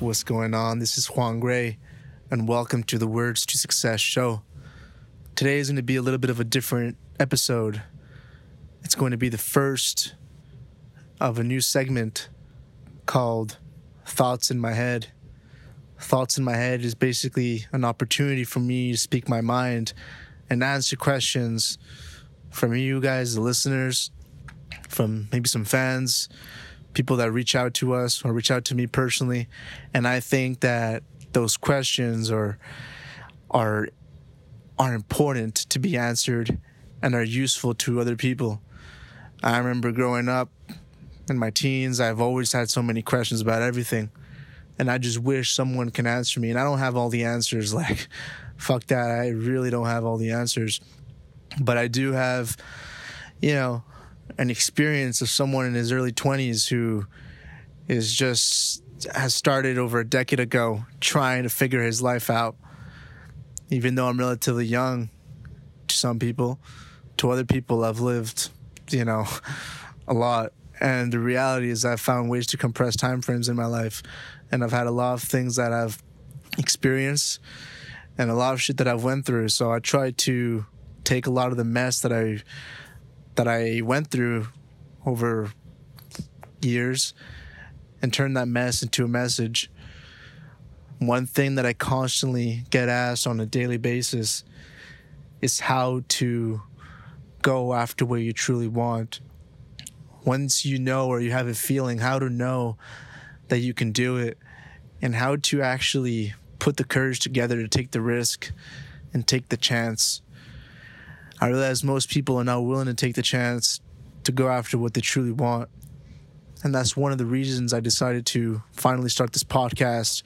What's going on? This is Juan Gray, and welcome to the Words to Success show. Today is going to be a little bit of a different episode. It's going to be the first of a new segment called Thoughts in My Head. Thoughts in My Head is basically an opportunity for me to speak my mind and answer questions from you guys, the listeners, from maybe some fans, people that reach out to us or reach out to me personally. And I think that those questions are are are important to be answered and are useful to other people. I remember growing up in my teens, I've always had so many questions about everything. And I just wish someone can answer me. And I don't have all the answers. Like, fuck that. I really don't have all the answers. But I do have, you know, an experience of someone in his early 20s who is just has started over a decade ago trying to figure his life out. Even though I'm relatively young to some people, to other people, I've lived, you know, a lot. And the reality is, I've found ways to compress time frames in my life, and I've had a lot of things that I've experienced and a lot of shit that I've went through. So I try to take a lot of the mess that I that I went through over years and turned that mess into a message. One thing that I constantly get asked on a daily basis is how to go after what you truly want. Once you know or you have a feeling, how to know that you can do it and how to actually put the courage together to take the risk and take the chance. I realize most people are not willing to take the chance to go after what they truly want. And that's one of the reasons I decided to finally start this podcast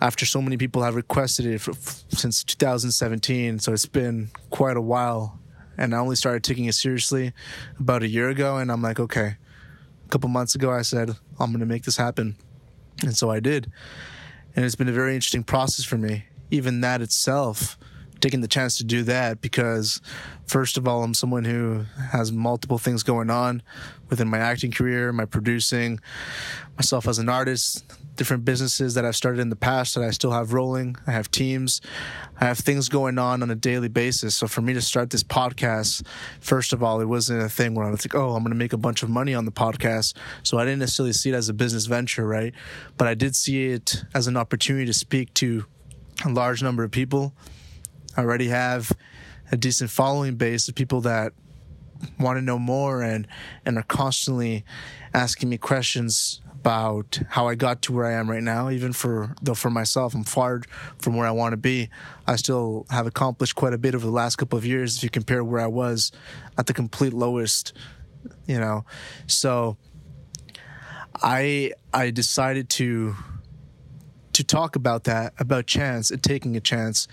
after so many people have requested it for, since 2017. So it's been quite a while. And I only started taking it seriously about a year ago. And I'm like, okay. A couple months ago, I said, I'm going to make this happen. And so I did. And it's been a very interesting process for me. Even that itself taking the chance to do that because first of all i'm someone who has multiple things going on within my acting career my producing myself as an artist different businesses that i've started in the past that i still have rolling. I have teams. I have things going on on a daily basis. So for me to start this podcast first of all it wasn't a thing where i was like oh i'm going to make a bunch of money on the podcast. So i didn't necessarily see it as a business venture right? But i did see it as an opportunity to speak to a large number of people I already have a decent following base of people that want to know more and and are constantly asking me questions about how I got to where I am right now. Even for though for myself, I'm far from where I want to be. I still have accomplished quite a bit over the last couple of years if you compare where I was at the complete lowest. You know, so I I decided to to talk about that about chance and taking a chance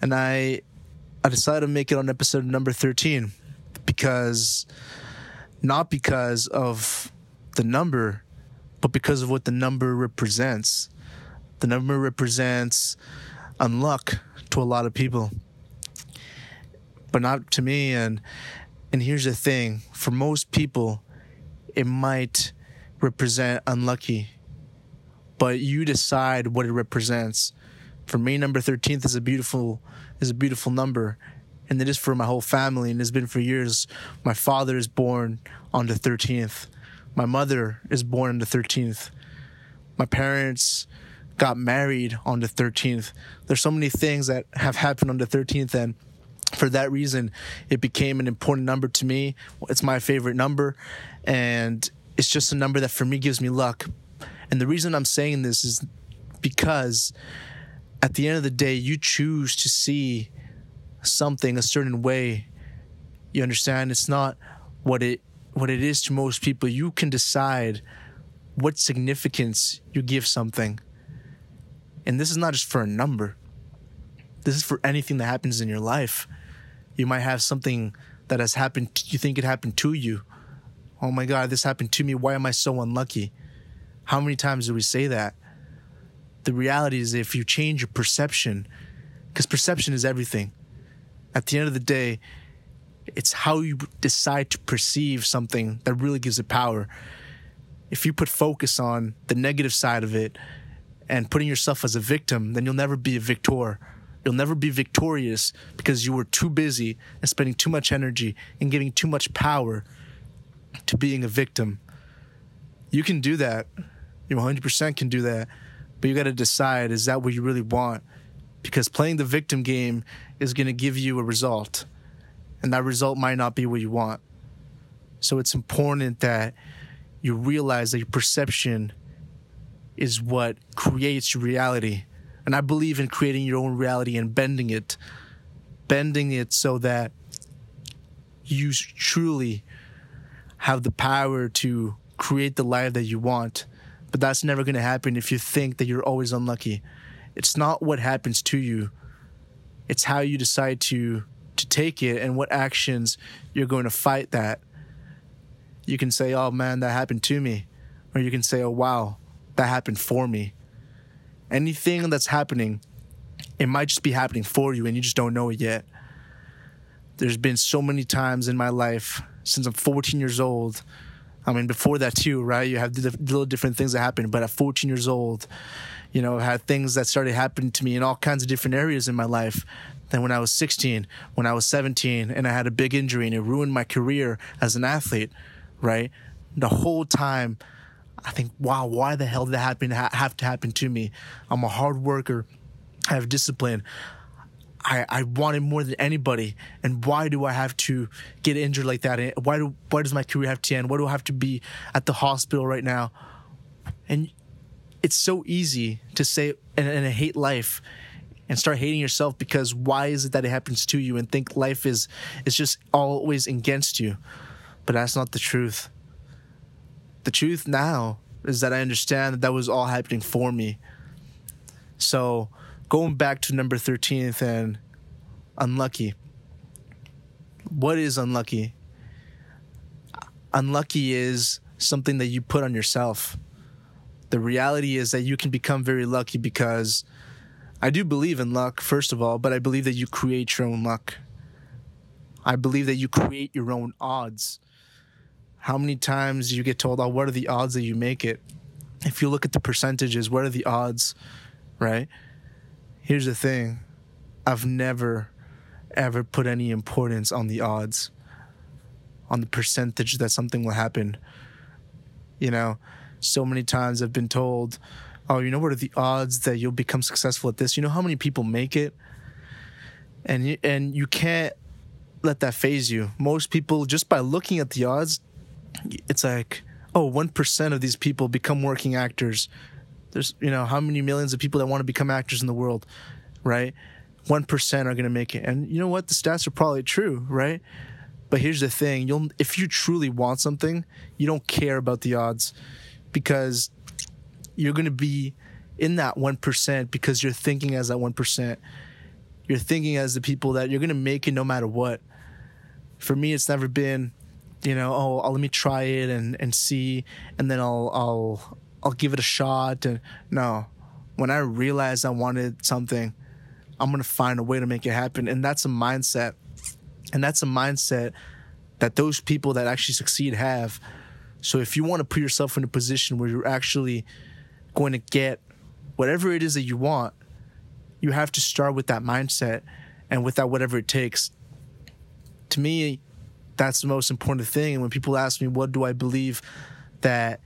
and I I decided to make it on episode number 13 because not because of the number, but because of what the number represents. The number represents unluck to a lot of people, but not to me. And and here's the thing: for most people, it might represent unlucky, but you decide what it represents for me, number 13th is a beautiful is a beautiful number, and it is for my whole family, and it's been for years. My father is born on the 13th. My mother is born on the 13th. My parents got married on the 13th. There's so many things that have happened on the 13th, and for that reason, it became an important number to me. It's my favorite number, and it's just a number that for me gives me luck. And the reason I'm saying this is because at the end of the day, you choose to see something a certain way. You understand? It's not what it what it is to most people. You can decide what significance you give something. And this is not just for a number. This is for anything that happens in your life. You might have something that has happened you think it happened to you. Oh my god, this happened to me. Why am I so unlucky? How many times do we say that? The reality is if you change your perception, because perception is everything. At the end of the day, it's how you decide to perceive something that really gives it power. If you put focus on the negative side of it, and putting yourself as a victim, then you'll never be a victor. You'll never be victorious because you were too busy and spending too much energy and giving too much power to being a victim. You can do that. You 100% can do that. But you got to decide is that what you really want? Because playing the victim game is going to give you a result, and that result might not be what you want. So it's important that you realize that your perception is what creates your reality. And I believe in creating your own reality and bending it, bending it so that you truly have the power to create the life that you want. But that's never going to happen if you think that you're always unlucky. It's not what happens to you. It's how you decide to to take it and what actions you're going to fight that. You can say, "Oh man, that happened to me." Or you can say, "Oh wow, that happened for me." Anything that's happening, it might just be happening for you and you just don't know it yet. There's been so many times in my life since I'm 14 years old. I mean, before that too, right? You have the little different things that happen. But at 14 years old, you know, had things that started happening to me in all kinds of different areas in my life. Then when I was 16, when I was 17, and I had a big injury and it ruined my career as an athlete, right? The whole time, I think, wow, why the hell did that happen? Have to happen to me? I'm a hard worker. I have discipline. I, I want it more than anybody. And why do I have to get injured like that? Why do why does my career have to end? Why do I have to be at the hospital right now? And it's so easy to say and, and hate life and start hating yourself because why is it that it happens to you and think life is is just always against you. But that's not the truth. The truth now is that I understand that that was all happening for me. So going back to number 13th and unlucky. What is unlucky? Unlucky is something that you put on yourself. The reality is that you can become very lucky because I do believe in luck, first of all, but I believe that you create your own luck. I believe that you create your own odds. How many times you get told, oh, what are the odds that you make it? If you look at the percentages, what are the odds, right? Here's the thing I've never, ever put any importance on the odds, on the percentage that something will happen. You know, so many times I've been told, oh, you know, what are the odds that you'll become successful at this? You know how many people make it? And you, and you can't let that phase you. Most people, just by looking at the odds, it's like, oh, 1% of these people become working actors there's you know how many millions of people that want to become actors in the world, right? One percent are going to make it, and you know what? The stats are probably true, right? But here's the thing: you'll if you truly want something, you don't care about the odds because you're going to be in that one percent because you're thinking as that one percent. You're thinking as the people that you're going to make it no matter what. For me, it's never been, you know, oh, I'll, let me try it and and see, and then I'll I'll I'll give it a shot. And no, when I realized I wanted something, I'm gonna find a way to make it happen. And that's a mindset. And that's a mindset that those people that actually succeed have. So if you want to put yourself in a position where you're actually going to get whatever it is that you want, you have to start with that mindset and with that whatever it takes. To me, that's the most important thing. And when people ask me, what do I believe that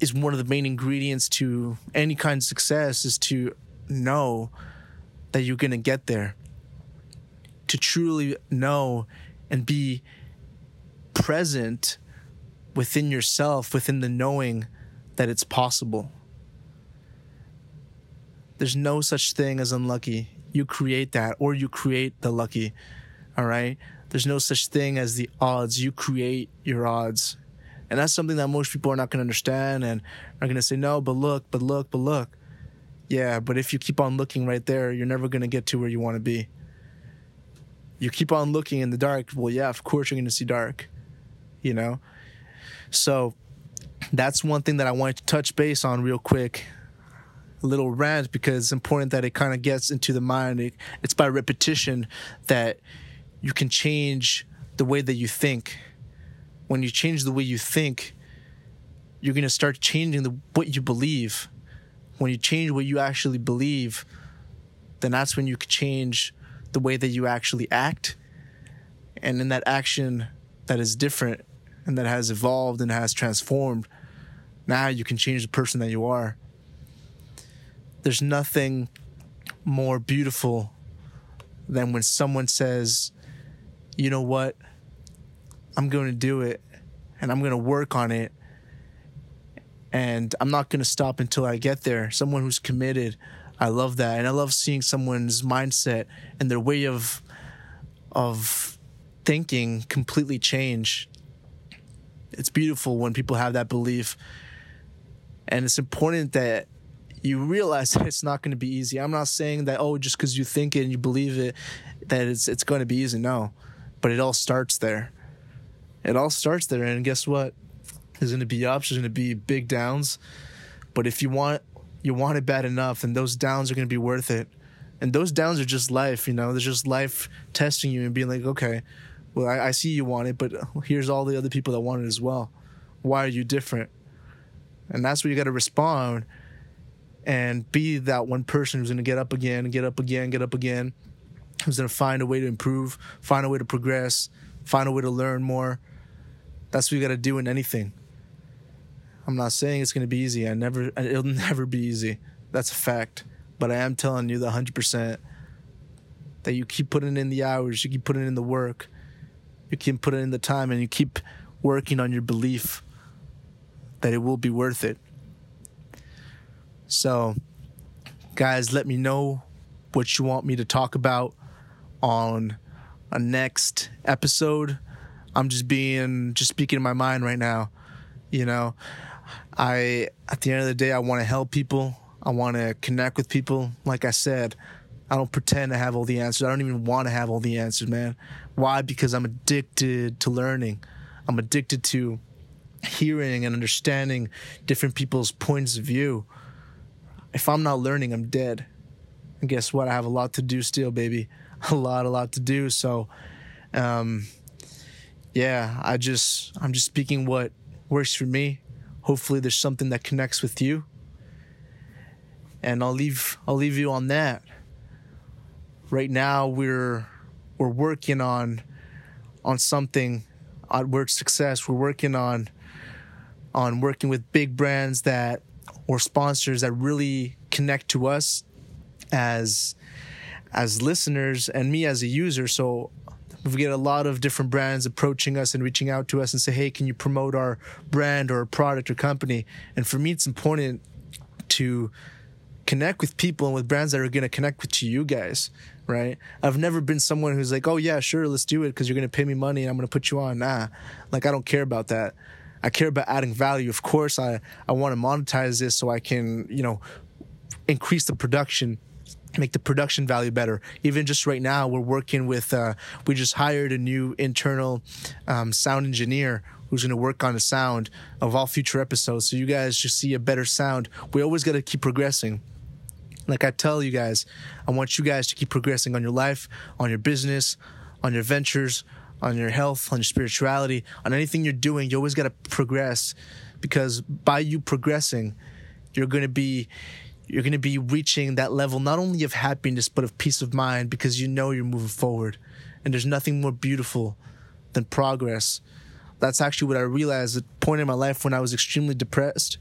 is one of the main ingredients to any kind of success is to know that you're going to get there. To truly know and be present within yourself, within the knowing that it's possible. There's no such thing as unlucky. You create that, or you create the lucky. All right? There's no such thing as the odds. You create your odds. And that's something that most people are not going to understand and are going to say, no, but look, but look, but look. Yeah, but if you keep on looking right there, you're never going to get to where you want to be. You keep on looking in the dark, well, yeah, of course you're going to see dark, you know? So that's one thing that I wanted to touch base on real quick. A little rant because it's important that it kind of gets into the mind. It, it's by repetition that you can change the way that you think when you change the way you think, you're going to start changing the what you believe. when you change what you actually believe, then that's when you can change the way that you actually act. And in that action that is different and that has evolved and has transformed, now you can change the person that you are. There's nothing more beautiful than when someone says, you know what, I'm going to do it and I'm going to work on it and I'm not going to stop until I get there. Someone who's committed. I love that. And I love seeing someone's mindset and their way of of thinking completely change. It's beautiful when people have that belief. And it's important that you realize that it's not going to be easy. I'm not saying that oh just cuz you think it and you believe it that it's it's going to be easy. No. But it all starts there. It all starts there and guess what? There's going to be ups. There's going to be big downs. But if you want you want it bad enough, then those downs are going to be worth it. And those downs are just life. You know, there's just life testing you and being like, okay, well, I, I see you want it, but here's all the other people that want it as well. Why are you different? And that's where you got to respond and be that one person who's going to get up again, get up again, get up again, who's going to find a way to improve, find a way to progress, find a way to learn more. That's what you got to do in anything. I'm not saying it's going to be easy. I never, it'll never be easy. That's a fact. But I am telling you the 100% that you keep putting in the hours, you keep putting in the work, you keep putting in the time, and you keep working on your belief that it will be worth it. So, guys, let me know what you want me to talk about on a next episode. I'm just being, just speaking in my mind right now. You know, I at the end of the day I want to help people. I want to connect with people. Like I said, I don't pretend to have all the answers. I don't even want to have all the answers, man. Why? Because I'm addicted to learning. I'm addicted to hearing and understanding different people's points of view. If I'm not learning, I'm dead. And guess what? I have a lot to do still, baby. A lot, a lot to do. So, um, yeah, I just, I'm just speaking what works for me hopefully there's something that connects with you and i'll leave i'll leave you on that right now we're we're working on on something on word success we're working on on working with big brands that or sponsors that really connect to us as as listeners and me as a user so we get a lot of different brands approaching us and reaching out to us and say, "Hey, can you promote our brand or product or company?" And for me, it's important to connect with people and with brands that are going to connect with you guys, right? I've never been someone who's like, "Oh yeah, sure, let's do it because you're going to pay me money and I'm going to put you on." Nah, like I don't care about that. I care about adding value. Of course, I I want to monetize this so I can, you know, increase the production make the production value better. Even just right now, we're working with, uh, we just hired a new internal um, sound engineer who's going to work on the sound of all future episodes. So you guys just see a better sound. We always got to keep progressing. Like I tell you guys, I want you guys to keep progressing on your life, on your business, on your ventures, on your health, on your spirituality, on anything you're doing. You always got to progress because by you progressing, you're going to be you're going to be reaching that level not only of happiness but of peace of mind because you know you're moving forward. And there's nothing more beautiful than progress. That's actually what i realized at a point in my life when i was extremely depressed.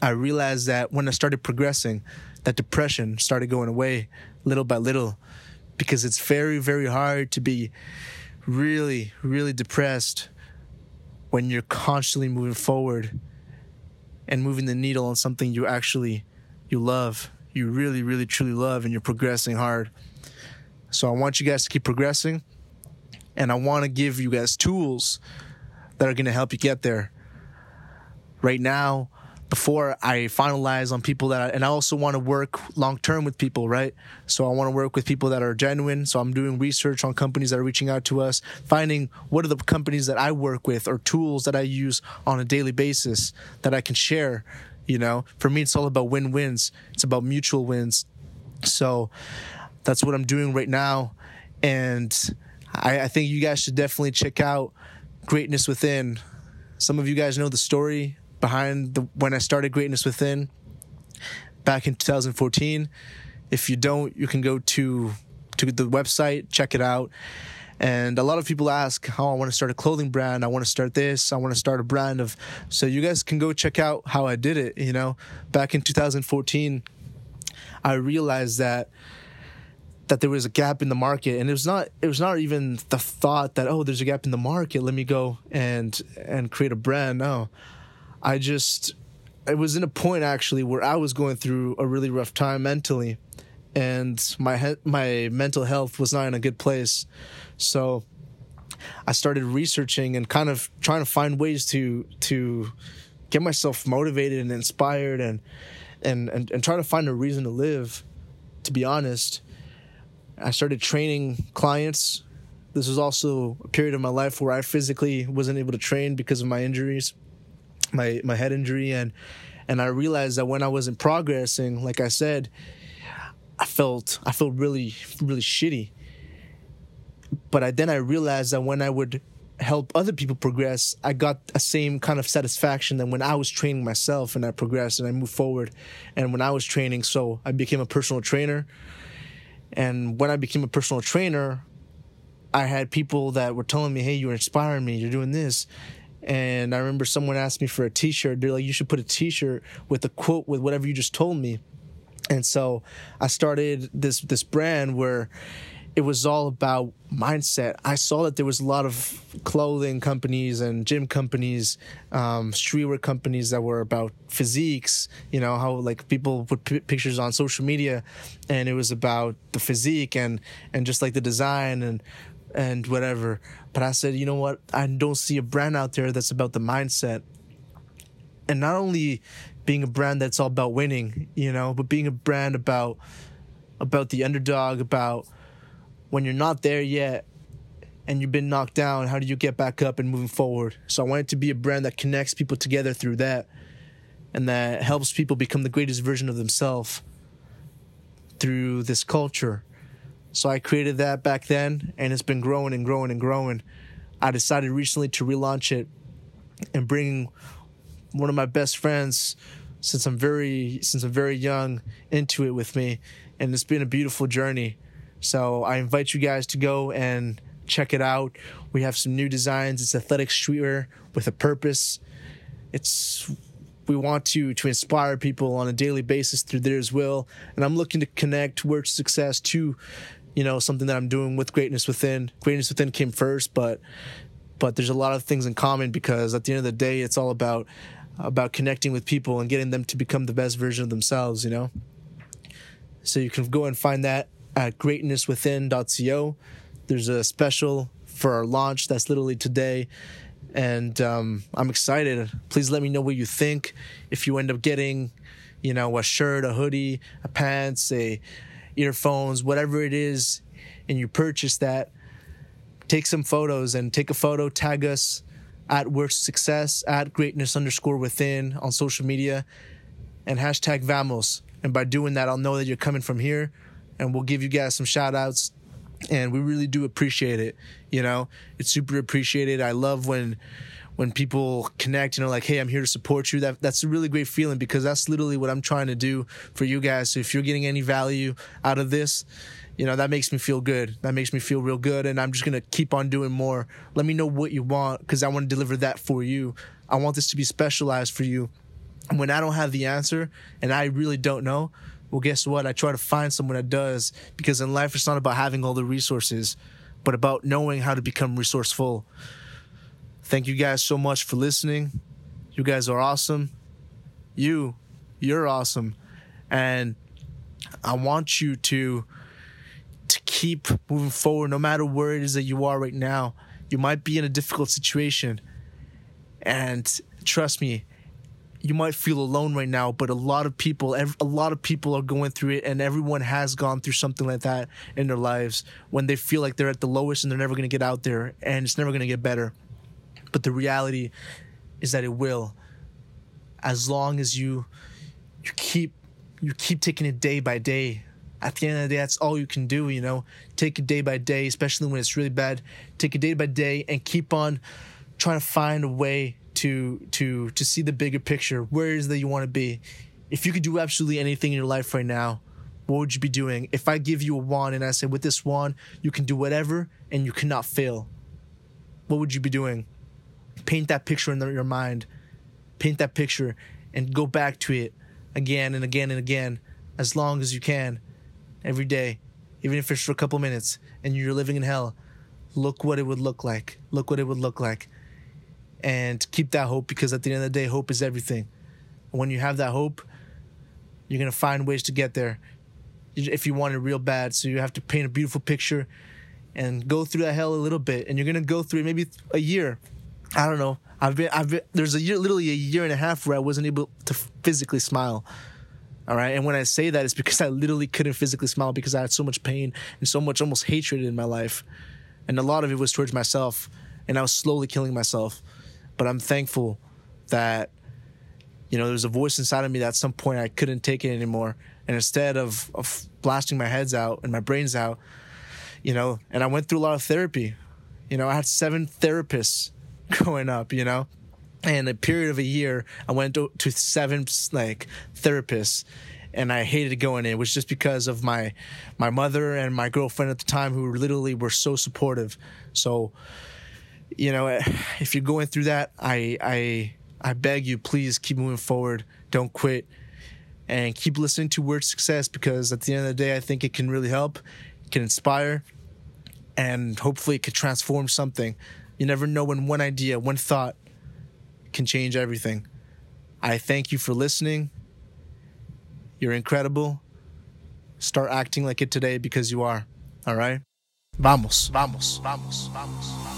I realized that when i started progressing that depression started going away little by little because it's very very hard to be really really depressed when you're constantly moving forward and moving the needle on something you actually you love, you really, really, truly love, and you're progressing hard. So I want you guys to keep progressing, and I want to give you guys tools that are going to help you get there. Right now, before I finalize on people that, I, and I also want to work long term with people, right? So I want to work with people that are genuine. So I'm doing research on companies that are reaching out to us, finding what are the companies that I work with or tools that I use on a daily basis that I can share you know, for me, it's all about win wins. It's about mutual wins. So that's what I'm doing right now. And I, I think you guys should definitely check out Greatness Within. Some of you guys know the story behind the when I started Greatness Within. back in 2014. If you don't, you can go to to the website, check it out. And a lot of people ask, "How I want to start a clothing brand. I want to start this. I want to start a brand of." So you guys can go check out how I did it. You know, back in 2014, I realized that that there was a gap in the market and it was not it was not even the thought that oh there's a gap in the market let me go and and create a brand no i just it was in a point actually where i was going through a really rough time mentally and my he- my mental health was not in a good place. So i started researching and kind of trying to find ways to to get myself motivated and inspired and and and, and try to find a reason to live to be honest. I started training clients. This was also a period of my life where I physically wasn't able to train because of my injuries, my my head injury, and and I realized that when I wasn't progressing, like I said, I felt I felt really really shitty. But I, then I realized that when I would help other people progress, I got the same kind of satisfaction than when I was training myself and I progressed and I moved forward. And when I was training, so I became a personal trainer. And when I became a personal trainer, I had people that were telling me, "Hey, you're inspiring me. You're doing this." And I remember someone asked me for a T-shirt. They're like, "You should put a T-shirt with a quote with whatever you just told me." And so I started this this brand where it was all about mindset. I saw that there was a lot of clothing companies and gym companies, um, streetwear companies that were about physiques. You know how like people put p- pictures on social media, and it was about the physique and and just like the design and and whatever. But I said, you know what? I don't see a brand out there that's about the mindset, and not only being a brand that's all about winning, you know, but being a brand about about the underdog, about when you're not there yet and you've been knocked down, how do you get back up and moving forward? So I want it to be a brand that connects people together through that and that helps people become the greatest version of themselves through this culture. So I created that back then and it's been growing and growing and growing. I decided recently to relaunch it and bring one of my best friends since I'm very since I'm very young into it with me and it's been a beautiful journey. So I invite you guys to go and check it out. We have some new designs. It's athletic streetwear with a purpose. It's we want to to inspire people on a daily basis through there as well. And I'm looking to connect work success to, you know, something that I'm doing with greatness within. Greatness within came first, but but there's a lot of things in common because at the end of the day, it's all about about connecting with people and getting them to become the best version of themselves. You know. So you can go and find that at greatnesswithin.co. There's a special for our launch that's literally today. And um, I'm excited. Please let me know what you think. If you end up getting, you know, a shirt, a hoodie, a pants, a earphones, whatever it is, and you purchase that, take some photos and take a photo, tag us at work success, at greatness underscore within on social media, and hashtag Vamos. And by doing that, I'll know that you're coming from here and we'll give you guys some shout outs and we really do appreciate it you know? It's super appreciated. I love when when people connect you know like hey i'm here to support you. That that's a really great feeling because that's literally what i'm trying to do for you guys. So if you're getting any value out of this you know that makes me feel good that makes me feel real good and i'm just gonna keep on doing more let me know what you want because i want to deliver that for you i want this to be specialized for you and when i don't have the answer and i really don't know well, guess what? I try to find someone that does because in life, it's not about having all the resources, but about knowing how to become resourceful. Thank you guys so much for listening. You guys are awesome. You, you're awesome. And I want you to to keep moving forward no matter where it is that you are right now. You might be in a difficult situation. And trust me, you might feel alone right now, but a lot of people, a lot of people are going through it, and everyone has gone through something like that in their lives when they feel like they're at the lowest and they're never going to get out there, and it's never going to get better. But the reality is that it will, as long as you you keep you keep taking it day by day. At the end of the day, that's all you can do. You know, take it day by day, especially when it's really bad. Take it day by day and keep on trying to find a way to to to see the bigger picture. Where is that you want to be? if you could do absolutely anything in your life right now, what would you be doing? If I give you a wand and I say, with this wand, you can do whatever and you cannot fail, what would you be doing? Paint that picture in your mind. Paint that picture and go back to it again and again and again as long as you can every day, even if it's for a couple minutes and you're living in hell. Look what it would look like. Look what it would look like. And keep that hope because at the end of the day, hope is everything. And when you have that hope, you're going to find ways to get there if you want it real bad. So you have to paint a beautiful picture and go through that hell a little bit. And you're going to go through maybe a year. I don't know. I've been, I've been, there's a year, literally a year and a half where I wasn't able to physically smile. All right. And when I say that, it's because I literally couldn't physically smile because I had so much pain and so much almost hatred in my life. And a lot of it was towards myself. And I was slowly killing myself. But I'm thankful that, you know, there was a voice inside of me that at some point I couldn't take it anymore. And instead of, of blasting my heads out and my brains out, you know, and I went through a lot of therapy. You know, I had seven therapists growing up, you know, and a period of a year, I went to, to seven like therapists, and I hated going in. It was just because of my my mother and my girlfriend at the time, who literally were so supportive. So, you know, if you're going through that, I I I beg you, please keep moving forward. Don't quit, and keep listening to Word Success because at the end of the day, I think it can really help, can inspire, and hopefully, it could transform something. You never know when one idea, one thought can change everything. I thank you for listening. You're incredible. Start acting like it today because you are. All right? Vamos, vamos, vamos, vamos.